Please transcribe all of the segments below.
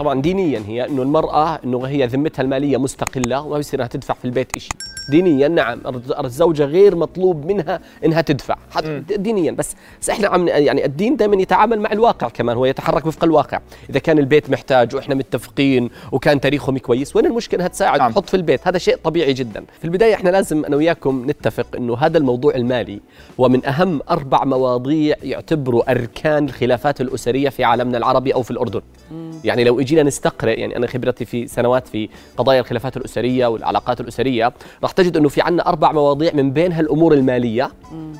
طبعا دينيا هي إنه المرأة إنه هي ذمتها المالية مستقلة وما بيصير إنها تدفع في البيت شيء دينيا نعم. الزوجه غير مطلوب منها إنها تدفع. دينيا. بس بس إحنا عم يعني الدين دائما يتعامل مع الواقع كمان. هو يتحرك وفق الواقع. إذا كان البيت محتاج وإحنا متفقين وكان تاريخهم كويس وين المشكلة؟ تساعد. نعم. حط في البيت. هذا شيء طبيعي جدا. في البداية إحنا لازم أنا وياكم نتفق إنه هذا الموضوع المالي هو من أهم أربع مواضيع يعتبروا أركان الخلافات الأسرية في عالمنا العربي أو في الأردن. يعني لو اجينا نستقرئ يعني أنا خبرتي في سنوات في قضايا الخلافات الأسرية والعلاقات الأسرية راح تجد إنه في عندنا أربع مواضيع من بينها الأمور المالية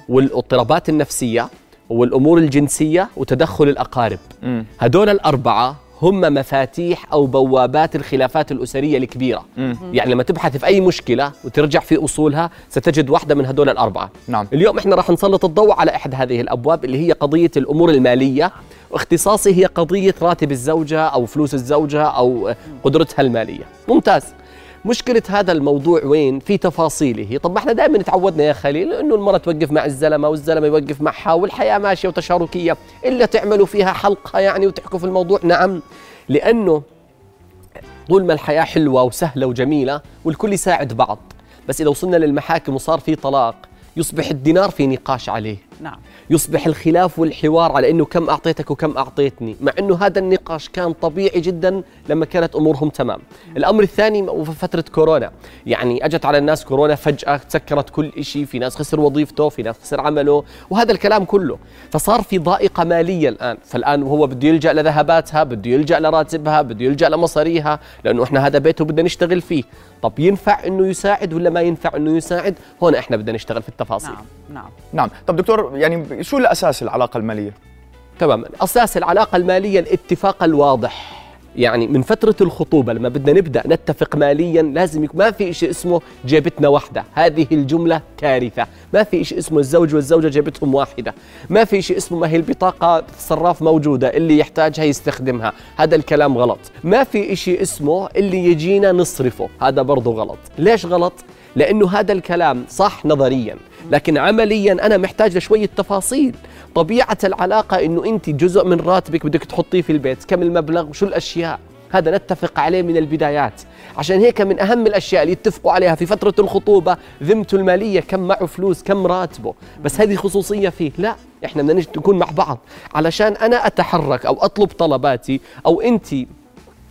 والاضطرابات النفسية والأمور الجنسية وتدخل الأقارب مم. هدول الأربعة هم مفاتيح أو بوابات الخلافات الأسرية الكبيرة مم. يعني لما تبحث في أي مشكلة وترجع في أصولها ستجد واحدة من هدول الأربعة نعم. اليوم إحنا راح نسلط الضوء على إحدى هذه الأبواب اللي هي قضية الأمور المالية واختصاصي هي قضية راتب الزوجة أو فلوس الزوجة أو قدرتها المالية. ممتاز. مشكلة هذا الموضوع وين؟ في تفاصيله، طب إحنا دائما تعودنا يا خليل إنه المرأة توقف مع الزلمة والزلمة يوقف معها والحياة ماشية وتشاركية، إلا تعملوا فيها حلقة يعني وتحكوا في الموضوع، نعم. لأنه طول ما الحياة حلوة وسهلة وجميلة والكل يساعد بعض، بس إذا وصلنا للمحاكم وصار في طلاق يصبح الدينار في نقاش عليه. نعم. يصبح الخلاف والحوار على إنه كم أعطيتك وكم أعطيتني مع إنه هذا النقاش كان طبيعي جدا لما كانت أمورهم تمام. الأمر الثاني وفي فترة كورونا يعني أجت على الناس كورونا فجأة تسكرت كل شيء في ناس خسر وظيفته في ناس خسر عمله وهذا الكلام كله. فصار في ضائقة مالية الآن. فالآن هو بده يلجأ لذهباتها بده يلجأ لراتبها بده يلجأ لمصاريها لأنه إحنا هذا بيته بدنا نشتغل فيه. طب ينفع إنه يساعد ولا ما ينفع إنه يساعد؟ هون إحنا بدنا نشتغل في التفاصيل. نعم نعم. نعم. طب دكتور يعني شو الأساس العلاقة المالية؟ تماما أساس العلاقة المالية الاتفاق الواضح. يعني من فترة الخطوبة لما بدنا نبدأ نتفق ماليا لازم يكون ما في شيء اسمه جيبتنا واحدة. هذه الجملة كارثة ما في شيء اسمه الزوج والزوجة جيبتهم واحدة. ما في شيء اسمه ما هي البطاقة الصراف موجودة اللي يحتاجها يستخدمها. هذا الكلام غلط. ما في شيء اسمه اللي يجينا نصرفه. هذا برضو غلط. ليش غلط؟ لأنه هذا الكلام صح نظريا لكن عمليا أنا محتاج لشوية تفاصيل. طبيعة العلاقة أنه أنت جزء من راتبك بدك تحطيه في البيت كم المبلغ وشو الأشياء؟ هذا نتفق عليه من البدايات. عشان هيك من أهم الأشياء اللي يتفقوا عليها في فترة الخطوبة ذمته المالية كم معه فلوس كم راتبه. بس هذه خصوصية فيه. لا إحنا بدنا نكون مع بعض. علشان أنا أتحرك أو أطلب طلباتي أو أنت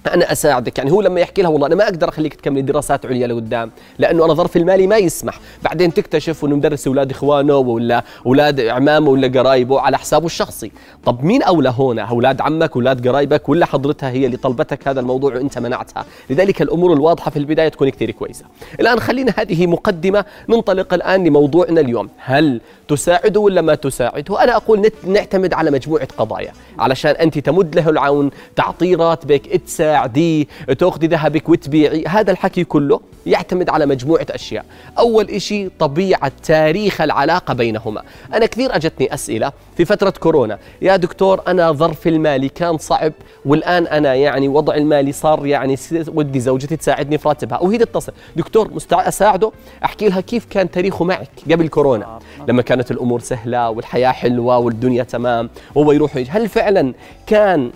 أنا أساعدك. يعني هو لما يحكي لها والله أنا ما أقدر أخليك تكملي دراسات عليا لقدام لأنه أنا ظرفي المالي ما يسمح. بعدين تكتشف إنه مدرس أولاد إخوانه ولا أولاد اعمامه ولا قرايبه على حسابه الشخصي. طب مين أولى هنا؟ أولاد عمك أولاد قرايبك؟ ولا حضرتها هي اللي طلبتك هذا الموضوع وأنت منعتها؟ لذلك الأمور الواضحة في البداية تكون كثير كويسة. الآن خلينا هذه مقدمة ننطلق الآن لموضوعنا اليوم. هل تساعده ولا ما تساعده أنا أقول نت- نعتمد على مجموعة قضايا علشان أنت تمد له العون تعطيه راتبك تساعديه تأخذي ذهبك وتبيعي هذا الحكي كله يعتمد على مجموعة أشياء. أول شيء طبيعة تاريخ العلاقة بينهما. أنا كثير أجتني أسئلة في فترة كورونا. يا دكتور أنا ظرفي المالي كان صعب والآن أنا يعني وضع المالي صار يعني ودي زوجتي تساعدني في راتبها. وهي تتصل. دكتور مستع أساعده؟ أحكي لها كيف كان تاريخه معك قبل كورونا؟ لما كانت الأمور سهلة والحياة حلوة والدنيا تمام وهو يروح ويجي هل فعلا كان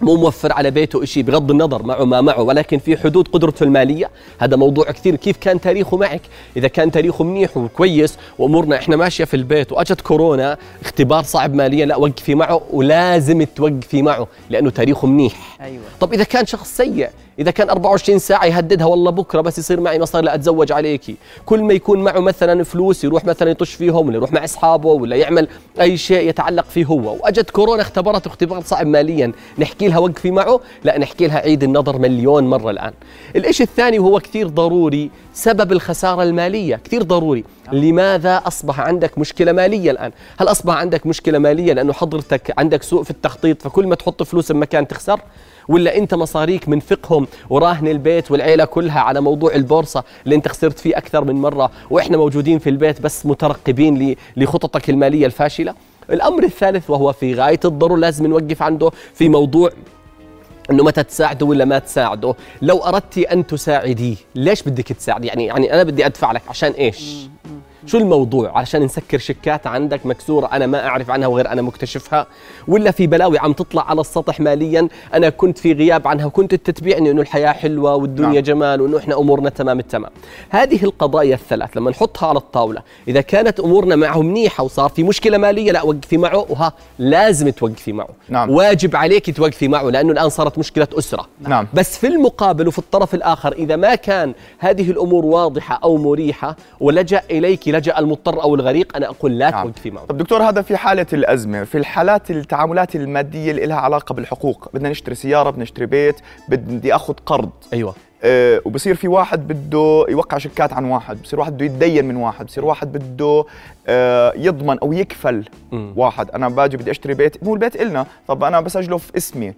مو موفر على بيته شيء بغض النظر معه ما معه ولكن في حدود قدرته المالية. هذا موضوع كثير. كيف كان تاريخه معك؟ إذا كان تاريخه منيح وكويس وأمورنا إحنا ماشية في البيت وأجت كورونا اختبار صعب ماليا لا وقفي معه ولازم توقفي معه لأنه تاريخه منيح. أيوة. طب إذا كان شخص سيء إذا كان 24 ساعة يهددها والله بكرة بس يصير معي مصاري لا أتزوج عليكي. كل ما يكون معه مثلا فلوس يروح مثلا يطش فيهم ولا يروح مع أصحابه ولا يعمل أي شيء يتعلق فيه هو. وأجت كورونا اختبرته اختبار صعب ماليا. نحكي لها وقفي معه؟ لا نحكي لها عيد النظر مليون مرة الآن. الإشي الثاني وهو كثير ضروري سبب الخسارة المالية. كثير ضروري. لماذا أصبح عندك مشكلة مالية الآن؟ هل أصبح عندك مشكلة مالية لأنه حضرتك عندك سوء في التخطيط فكل ما تحط فلوس بمكان تخسر؟ ولا انت مصاريك من فقهم وراهن البيت والعيلة كلها على موضوع البورصة اللي انت خسرت فيه أكثر من مرة وإحنا موجودين في البيت بس مترقبين لخططك المالية الفاشلة؟ الأمر الثالث وهو في غاية الضرورة لازم نوقف عنده في موضوع إنه متى تساعده ولا ما تساعده. لو اردتي أن تساعديه ليش بدك تساعد؟ يعني يعني أنا بدي أدفع لك عشان إيش؟ شو الموضوع علشان نسكر شيكات عندك مكسورة أنا ما أعرف عنها وغير أنا مكتشفها ولا في بلاوي عم تطلع على السطح ماليا أنا كنت في غياب عنها وكنت تتبعني أنه الحياة حلوة والدنيا نعم. جمال وأنه إحنا أمورنا تمام التمام هذه القضايا الثلاث لما نحطها على الطاولة إذا كانت أمورنا معه منيحة وصار في مشكلة مالية لا وقفي معه وها لازم توقفي معه نعم. واجب عليك توقفي معه لأنه الآن صارت مشكلة أسرة نعم. بس في المقابل وفي الطرف الآخر إذا ما كان هذه الأمور واضحة أو مريحة ولجأ إليك لجأ المضطر أو الغريق أنا أقول لا نعم. توقفي معه طب دكتور هذا في حالة الأزمة في الحالات التعاملات المادية اللي لها علاقة بالحقوق. بدنا نشتري سيارة بدنا نشتري بيت بدي أخذ قرض. أيوة. أه وبصير في واحد بده يوقع شيكات عن واحد بصير واحد بده يتدين من واحد بصير واحد بده أه يضمن أو يكفل م. واحد. أنا باجي بدي أشتري بيت مو البيت إلنا. طب أنا بسجله في اسمي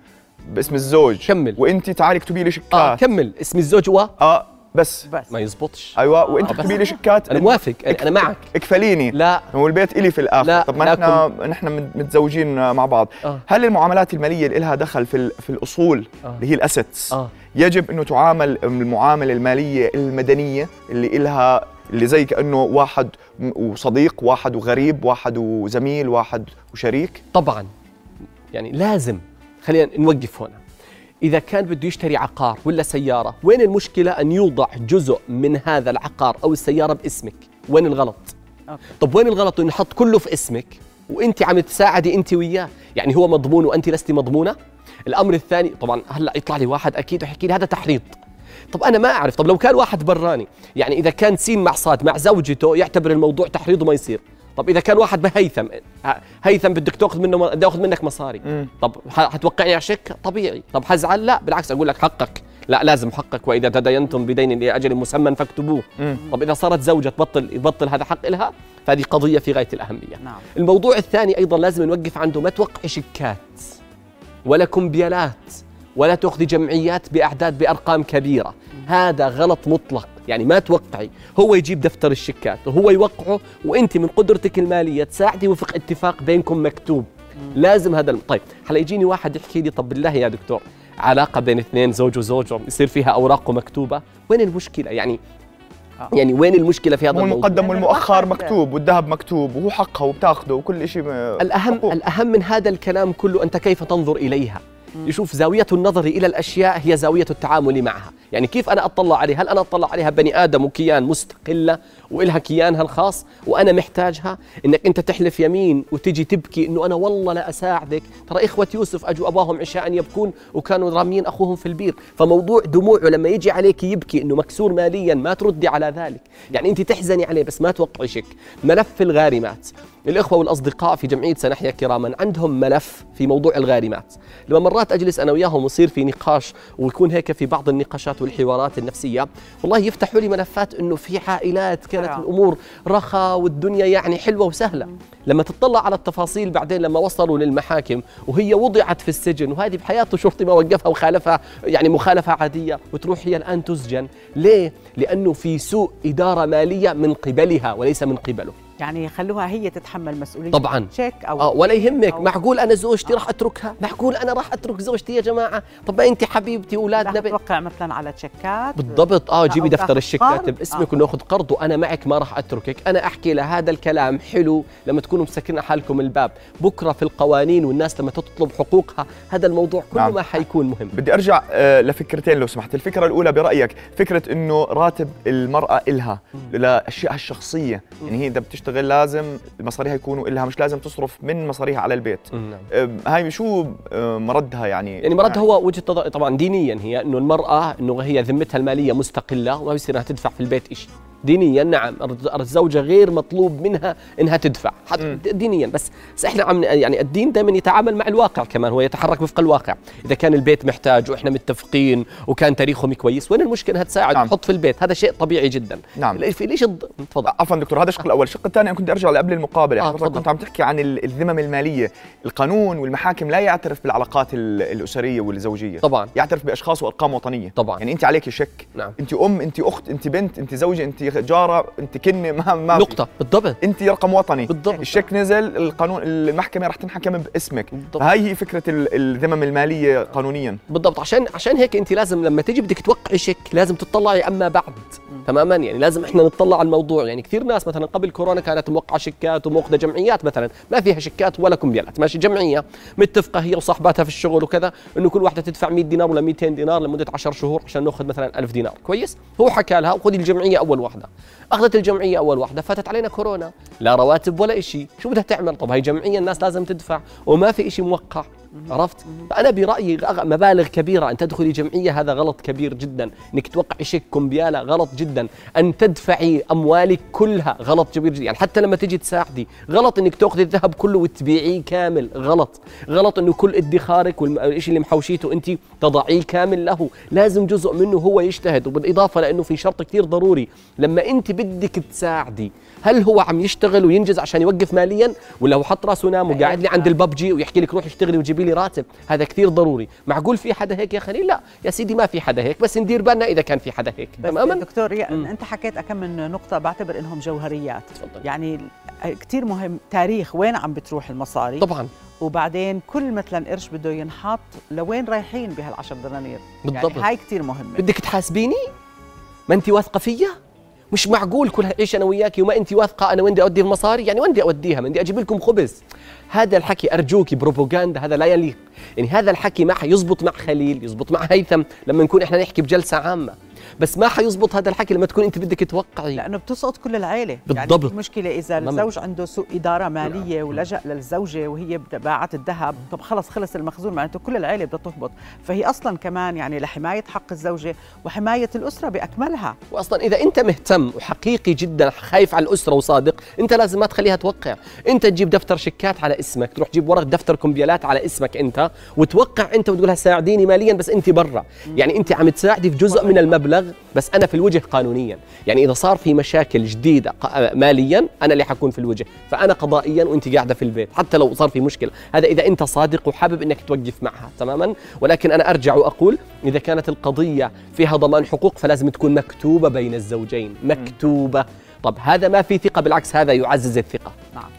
باسم الزوج. كمل. وانت تعالي اكتبي لي شيكات آه كمل. اسم الزوج و؟ آه بس. بس. ما يزبطش. أيوه وأنت تكتبي لي شيكات أنا موافق. أنا معك. اكفليني. لا. هو البيت إلي في الآخر. لا طب ما نحن نحن متزوجين مع بعض. آه. هل المعاملات المالية اللي لها دخل في في الأصول آه. اللي هي الأسيتس آه. يجب إنه تعامل المعاملة المالية المدنية اللي لها اللي زي كأنه واحد وصديق واحد وغريب واحد وزميل واحد وشريك؟ طبعا. يعني لازم. خلينا نوقف هنا. إذا كان بده يشتري عقار ولا سيارة وين المشكلة أن يوضع جزء من هذا العقار أو السيارة باسمك؟ وين الغلط؟ أوكي. طب وين الغلط أنه يحط كله في اسمك وأنت عم تساعدي أنت وياه؟ يعني هو مضمون وأنت لست مضمونة؟ الأمر الثاني طبعا هلأ يطلع لي واحد أكيد ويحكي لي هذا تحريض. طب أنا ما أعرف طب لو كان واحد براني يعني إذا كان سين مع صاد مع زوجته يعتبر الموضوع تحريض وما يصير. طب إذا كان واحد بهيثم هيثم بدك تأخذ منه بدي أخذ منك مصاري. مم. طب حتوقعني على شيك طبيعي. طب حزعل لا بالعكس أقول لك حقك. لا لازم حقك. وإذا تدينتم بدين لاجل مسمى فاكتبوه. مم. طب إذا صارت زوجة تبطل يبطل هذا حق لها؟ فهذه قضية في غاية الأهمية. نعم. الموضوع الثاني أيضا لازم نوقف عنده ما توقعي شيكات ولا كمبيالات ولا تأخذي جمعيات بأعداد بأرقام كبيرة. هذا غلط مطلق. يعني ما توقعي. هو يجيب دفتر الشيكات وهو يوقعه وأنت من قدرتك المالية تساعدي وفق اتفاق بينكم مكتوب. لازم هذا الم... طيب هلا يجيني واحد يحكي لي طب بالله يا دكتور علاقة بين اثنين زوج وزوج يصير فيها أوراق مكتوبة. وين المشكلة؟ يعني آه. يعني وين المشكلة في هذا الموضوع؟ المقدم والمؤخر مكتوب والذهب مكتوب وهو حقها وبتأخذه وكل شيء الاهم حقوق. الأهم من هذا الكلام كله أنت كيف تنظر إليها؟ يشوف زاوية النظر إلى الأشياء هي زاوية التعامل معها. يعني كيف أنا أطلع عليها هل أنا أطلع عليها بني آدم وكيان مستقلة وإلها كيانها الخاص وأنا محتاجها؟ إنك أنت تحلف يمين وتجي تبكي إنه أنا والله لا أساعدك. ترى إخوة يوسف أجوا أباهم عشاء يبكون وكانوا رامين أخوهم في البير. فموضوع دموعه لما يجي عليك يبكي إنه مكسور ماليا ما تردي على ذلك. يعني أنت تحزني عليه بس ما توقعي شك. ملف الغارمات. الإخوة والأصدقاء في جمعية سنحيا كراما عندهم ملف في موضوع الغارمات لما مرات أجلس أنا وياهم ويصير في نقاش ويكون هيك في بعض النقاشات والحوارات النفسية والله يفتحوا لي ملفات أنه في عائلات كانت. الأمور رخا والدنيا يعني حلوة وسهلة لما تطلع على التفاصيل بعدين لما وصلوا للمحاكم وهي وضعت في السجن وهذه بحياته شرطي ما وقفها وخالفها يعني مخالفة عادية وتروح هي الآن تسجن ليه؟ لأنه في سوء إدارة مالية من قبلها وليس من قبله يعني خلوها هي تتحمل مسؤولية طبعا. تشيك أو آه ولا يهمك. أو معقول أنا زوجتي آه. راح أتركها؟ معقول أنا راح أترك زوجتي يا جماعة؟ طب ما أنت حبيبتي أولادنا توقع مثلا على تشيكات. بالضبط. آه جيبي دفتر الشيكات باسمك آه. ونأخذ قرض وأنا معك ما راح أتركك. أنا أحكي لهذا الكلام حلو لما تكونوا مسكرين حالكم الباب. بكرة في القوانين والناس لما تطلب حقوقها هذا الموضوع كله نعم. ما حيكون مهم. بدي أرجع آه لفكرتين لو سمحت. الفكرة الأولى برأيك فكرة إنه راتب المرأة إلها لاشيائها الشخصيه يعني هي إذا بتشتغل لازم مصاريها يكونوا لها مش لازم تصرف من مصاريها على البيت. نعم. هاي شو مردها يعني؟ يعني مردها يعني هو وجهة طبعا دينيا هي إنه المرأة إنه هي ذمتها المالية مستقلة وما بيصير إنها تدفع في البيت شيء دينيا نعم الزوجة غير مطلوب منها إنها تدفع. دينيا بس, بس إحنا عم يعني الدين دائما يتعامل مع الواقع كمان هو يتحرك وفق الواقع. إذا كان البيت محتاج وإحنا متفقين وكان تاريخهم كويس وين المشكلة؟ انها تساعد نعم. تحط في البيت هذا شيء طبيعي جدا. نعم. ليش تفضل. عفوا دكتور هذا الشق الأول. الشق الثاني أنا كنت أرجع لقبل المقابلة. آه كنت عم تحكي عن الذمم المالية. القانون والمحاكم لا يعترف بالعلاقات الأسرية والزوجية. طبعا. يعترف بأشخاص وأرقام وطنية. طبعا. يعني أنت عليك شك. نعم. أنت أم أنت أخت أنت بنت أنت زوجة أنت جارة أنت كنه ما ما في. نقطة بالضبط. أنت رقم وطني. بالضبط. الشيك نزل القانون المحكمة رح تنحكم باسمك. بالضبط. هاي هي فكرة ال- الذمم المالية قانونيا. بالضبط. عشان عشان هيك أنت لازم لما تيجي بدك توقعي شيك لازم تطلعي أما بعد. تماما؟ يعني لازم إحنا نطلع على الموضوع. يعني كثير ناس مثلا قبل كورونا كانت موقعة شيكات وموقده جمعيات مثلا. ما فيها شيكات ولا كمبيالات ماشي جمعية متفقة هي وصاحباتها في الشغل وكذا إنه كل واحدة تدفع 100 دينار ولا 200 دينار لمدة 10 شهور عشان نأخذ مثلا 1000 دينار. كويس؟ هو حكى لها وخذي الجمعية أول واحدة. أخذت الجمعية أول واحدة فاتت علينا كورونا. لا رواتب ولا شيء شو بدها تعمل؟ طب هي جمعية الناس لازم تدفع وما في شيء موقع. عرفت؟ فأنا برأيي غ- مبالغ كبيرة أن تدخلي جمعية هذا غلط كبير جدا. إنك توقعي شيك كمبياله غلط جدا. أن تدفعي أموالك كلها غلط كبير جدا. يعني حتى لما تيجي تساعدي غلط إنك تأخذي الذهب كله وتبيعيه كامل غلط. غلط إنه كل ادخارك والشيء اللي محوشيته أنت تضعيه كامل له. لازم جزء منه هو يجتهد وبالإضافة لأنه في شرط كثير ضروري. لما أنت بدك تساعدي هل هو عم يشتغل وينجز عشان يوقف ماليا؟ ولا هو حط رأسه نام وقاعد لي عند الببجي ويحكي لك روح اشتغلي وجيبي لي راتب هذا كثير ضروري. معقول في حدا هيك يا خليل؟ لا. يا سيدي ما في حدا هيك بس ندير بالنا إذا كان في حدا هيك. تماما؟ دكتور. أنت حكيت كم من نقطة بعتبر إنهم جوهريات. تفضل. يعني كثير مهم تاريخ وين عم بتروح المصاري. طبعا. وبعدين كل مثلا قرش بده ينحط لوين رايحين بهال10 دنانير. بالضبط. يعني هاي كثير مهمة. بدك تحاسبيني؟ ما أنت واثقة فيا؟ مش معقول كل عيش أنا وياكي وما انت واثقة أنا وين بدي اودي المصاري؟ يعني وين بدي أوديها؟ بدي أجيب لكم خبز. هذا الحكي أرجوكي بروباغندا هذا لا يليق. يعني هذا الحكي ما حيزبط مع خليل يزبط مع هيثم لما نكون إحنا نحكي بجلسة عامة. بس ما حيزبط هذا الحكي لما تكون انت بدك توقعي. لأنه بتسقط كل العائلة. بالضبط. يعني المشكلة إذا. الزوج عنده سوء إدارة مالية ولجأ للزوجة وهي باعت الذهب طب خلص خلص المخزون معناته كل العائلة بدها تهبط. فهي أصلا كمان يعني لحماية حق الزوجة وحماية الأسرة بأكملها. واصلا إذا أنت مهتم وحقيقي جدا خايف على الأسرة وصادق أنت لازم ما تخليها توقع. أنت تجيب دفتر شيكات على اسمك تروح تجيب ورق دفتر كمبيالات على اسمك أنت وتوقع أنت وتقولها ساعديني ماليا بس أنت برا. يعني أنت عم تساعدي في جزء من المبلغ. بس أنا في الوجه قانونيا. يعني إذا صار في مشاكل جديدة ماليا أنا اللي حكون في الوجه. فأنا قضائيا وأنت قاعدة في البيت. حتى لو صار في مشكلة. هذا إذا أنت صادق وحابب إنك توقف معها تماما؟ ولكن أنا أرجع وأقول إذا كانت القضية فيها ضمان حقوق فلازم تكون مكتوبة بين الزوجين. مكتوبة. طب هذا ما في ثقة بالعكس هذا يعزز الثقة.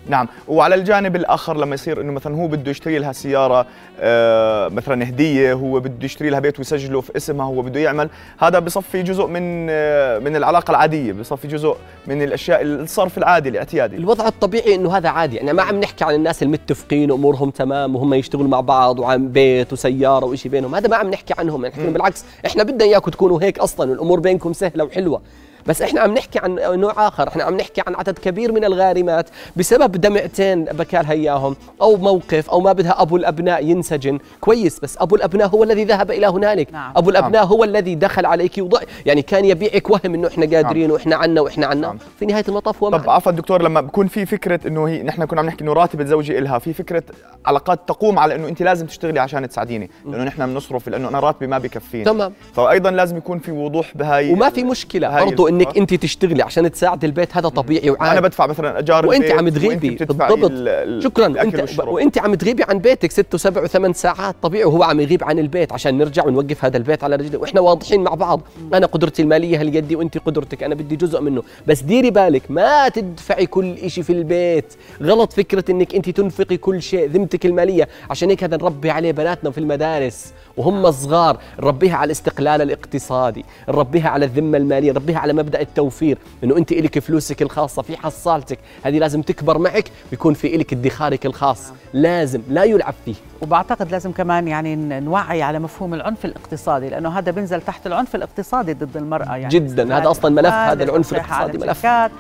نعم. وعلى الجانب الآخر لما يصير إنه مثلا هو بده يشتري لها سيارة آه مثلا هدية هو بده يشتري لها بيت ويسجله في اسمها هو بده يعمل هذا بصفي جزء من آه من العلاقة العادية بصفي جزء من الأشياء الصرف العادي الاعتيادي. الوضع الطبيعي إنه هذا عادي. يعني ما عم نحكي عن الناس المتفقين وأمورهم تمام وهم يشتغلوا مع بعض وعن بيت وسيارة وإشي بينهم هذا ما عم نحكي عنهم. يعني إحنا بالعكس إحنا بدنا إياكم تكونوا هيك أصلا والامور بينكم سهلة وحلوة. بس إحنا عم نحكي عن نوع آخر إحنا عم نحكي عن عدد كبير من الغارمات بسبب دمعتين بكالها اياهم أو موقف أو ما بدها أبو الأبناء ينسجن. كويس بس أبو الأبناء هو الذي ذهب إلى هنالك. نعم. أبو الأبناء هو الذي دخل عليك وضع يعني كان يبيعك وهم إنه إحنا قادرين وإحنا عنا وإحنا عنا. نعم. في نهاية المطاف هو طب. عفوا دكتور لما بكون في فكرة إنه هي نحن كنا عم نحكي إنه راتب الزوجة إلها في فكرة علاقات تقوم على إنه أنت لازم تشتغلي عشان تساعديني لأنه نحن بنصرف لأنه أنا راتبي ما بكفيني. تمام. فايضا لازم يكون في وضوح بهاي وما في مشكلة. هاي برضو انك الفكرة. انت تشتغلي عشان تساعد البيت هذا طبيعي أنا وعادي بدفع مثلا اجار وانت عم تغيبي. بالضبط. ال- ال- شكرا. وانت. وانت عم تغيبي عن بيتك ست وسبع وثمان ساعات طبيعي وهو عم يغيب عن البيت عشان نرجع ونوقف هذا البيت على رجله وإحنا واضحين مع بعض. أنا قدرتي المالية هالقدي وانت قدرتك. أنا بدي جزء منه. بس ديري بالك ما تدفعي كل شيء في البيت. غلط فكرة إنك انت تنفقي كل شيء ذمتك المالية. عشان هيك هذا نربي عليه بناتنا في المدارس. وهم صغار. نربيها على الاستقلال الاقتصادي نربيها على الذمة المالية نربيها على مبدأ التوفير. إنه أنت إلك فلوسك الخاصة في حصالتك هذه لازم تكبر معك ويكون في إلك ادخارك الخاص. لازم لا يلعب فيه. وبعتقد لازم كمان يعني نوعي على مفهوم العنف الاقتصادي لأنه هذا بينزل تحت العنف الاقتصادي ضد المرأة يعني. جدا، هذا أصلاً ملف هذا العنف الاقتصادي ملف. آه،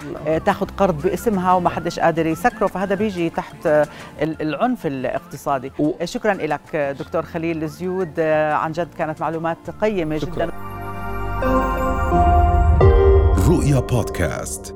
تاخذ قرض باسمها وما حدش قادر يسكره فهذا بيجي تحت آه، ال- العنف الاقتصادي. و- آه، شكرا لك دكتور خليل الزيود. عن جد كانت معلومات قيمة شكراً. جدا رؤيا بودكاست